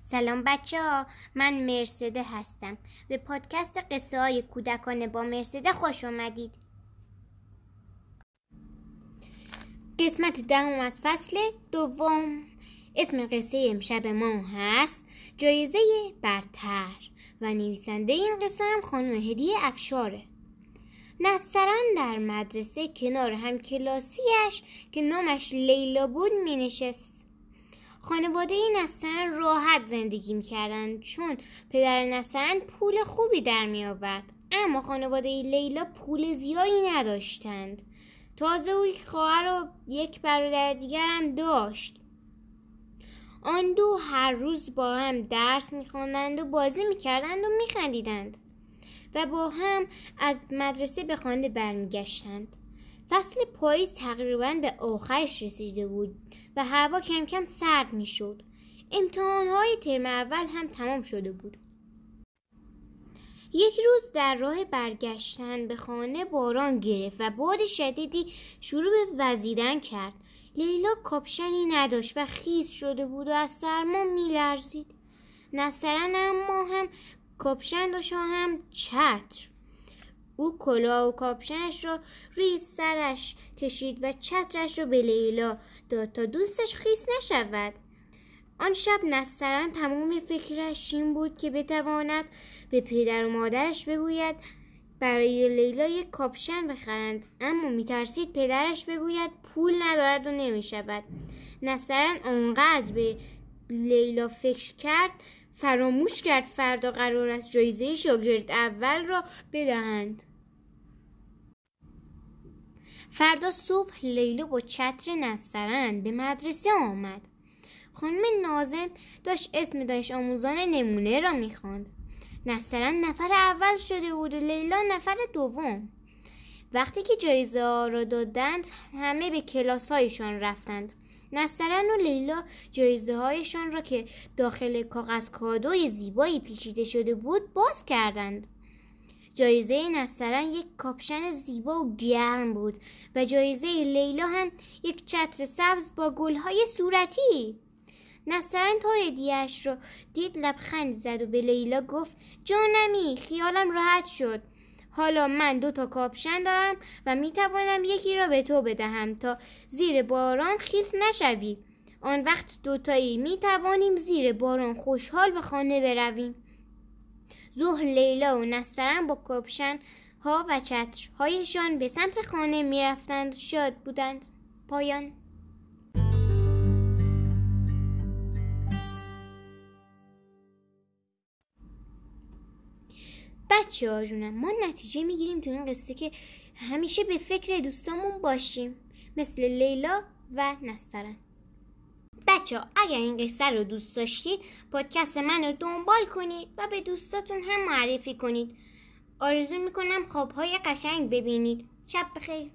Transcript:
سلام بچه ها من مرسده هستم. به پادکست قصه های کودکانه با مرسده خوش آمدید قسمت دهم از فصل دوم. اسم قصه امشب ما هست جایزه برتر و نویسنده این قصه هم خانم هدیه افشاره. نسترن در مدرسه کنار هم کلاسیش که نامش لیلا بود می نشست. خانواده نسترن راحت زندگی می‌کردن چون پدر نسترن پول خوبی در می آورد اما خانواده لیلا پول زیادی نداشتند. تازه او خواهر و یک برادر دیگر هم داشت. آن دو هر روز با هم درس میخواندند و بازی می‌کردند و میخندیدند و با هم از مدرسه به خانه برمیگشتند. فصل پاییز تقریبا به آخرش رسیده بود و هوا کم کم سرد می‌شد. امتحانهای ترم اول هم تمام شده بود. یک روز در راه برگشتن به خانه باران گرفت و باد شدیدی شروع به وزیدن کرد. لیلا کاپشنی نداشت و خیس شده بود و از سرما میلرزید. نسترن اما هم کاپشن داشت هم چتر. او کلاه و کاپشنش را روی سرش کشید و چترش را به لیلا داد تا دوستش خیس نشود. آن شب نسترن تمام فکرش این بود که بتواند به پدر و مادرش بگوید برای لیلا یک کاپشن بخرند. اما میترسید پدرش بگوید پول ندارد و نمی‌شود. نسترن آنقدر به لیلا فکر کرد فراموش کرد فردا قرار است جایزه شاگرد اول را بدهند. فردا صبح لیلا با چتر نسترن به مدرسه آمد. خانم نازم داشت اسم داشت آموزان نمونه را می‌خواند. نسترن نفر اول شده بود و لیلا نفر دوم. وقتی که جایزه ها را دادند همه به کلاس هایشان رفتند. نسترن و لیلا جایزه هایشان را که داخل کاغذ کادوی زیبایی پیچیده شده بود باز کردند. جایزه نسترن یک کاپشن زیبا و گرم بود و جایزه لیلا هم یک چتر سبز با گلهای صورتی. نسترن تا هدیهاش رو دید لبخند زد و به لیلا گفت جانمی خیالم راحت شد. حالا من دو تا کاپشن دارم و می توانم یکی را به تو بدهم تا زیر باران خیس نشوی. آن وقت دوتایی می توانیم زیر باران خوشحال به خانه برویم. ظهر لیلا و نسترن با کاپشن ها و چترهایشان به سمت خانه می رفتند و شاد بودند. پایان. بچه ها جونم ما نتیجه می‌گیریم تو این قصه که همیشه به فکر دوستامون باشیم مثل لیلا و نسترن. بچه ها اگر این قصه رو دوست داشتید پادکست من رو دنبال کنید و به دوستاتون هم معرفی کنید. آرزو می‌کنم خوابهای قشنگ ببینید. شب بخیر.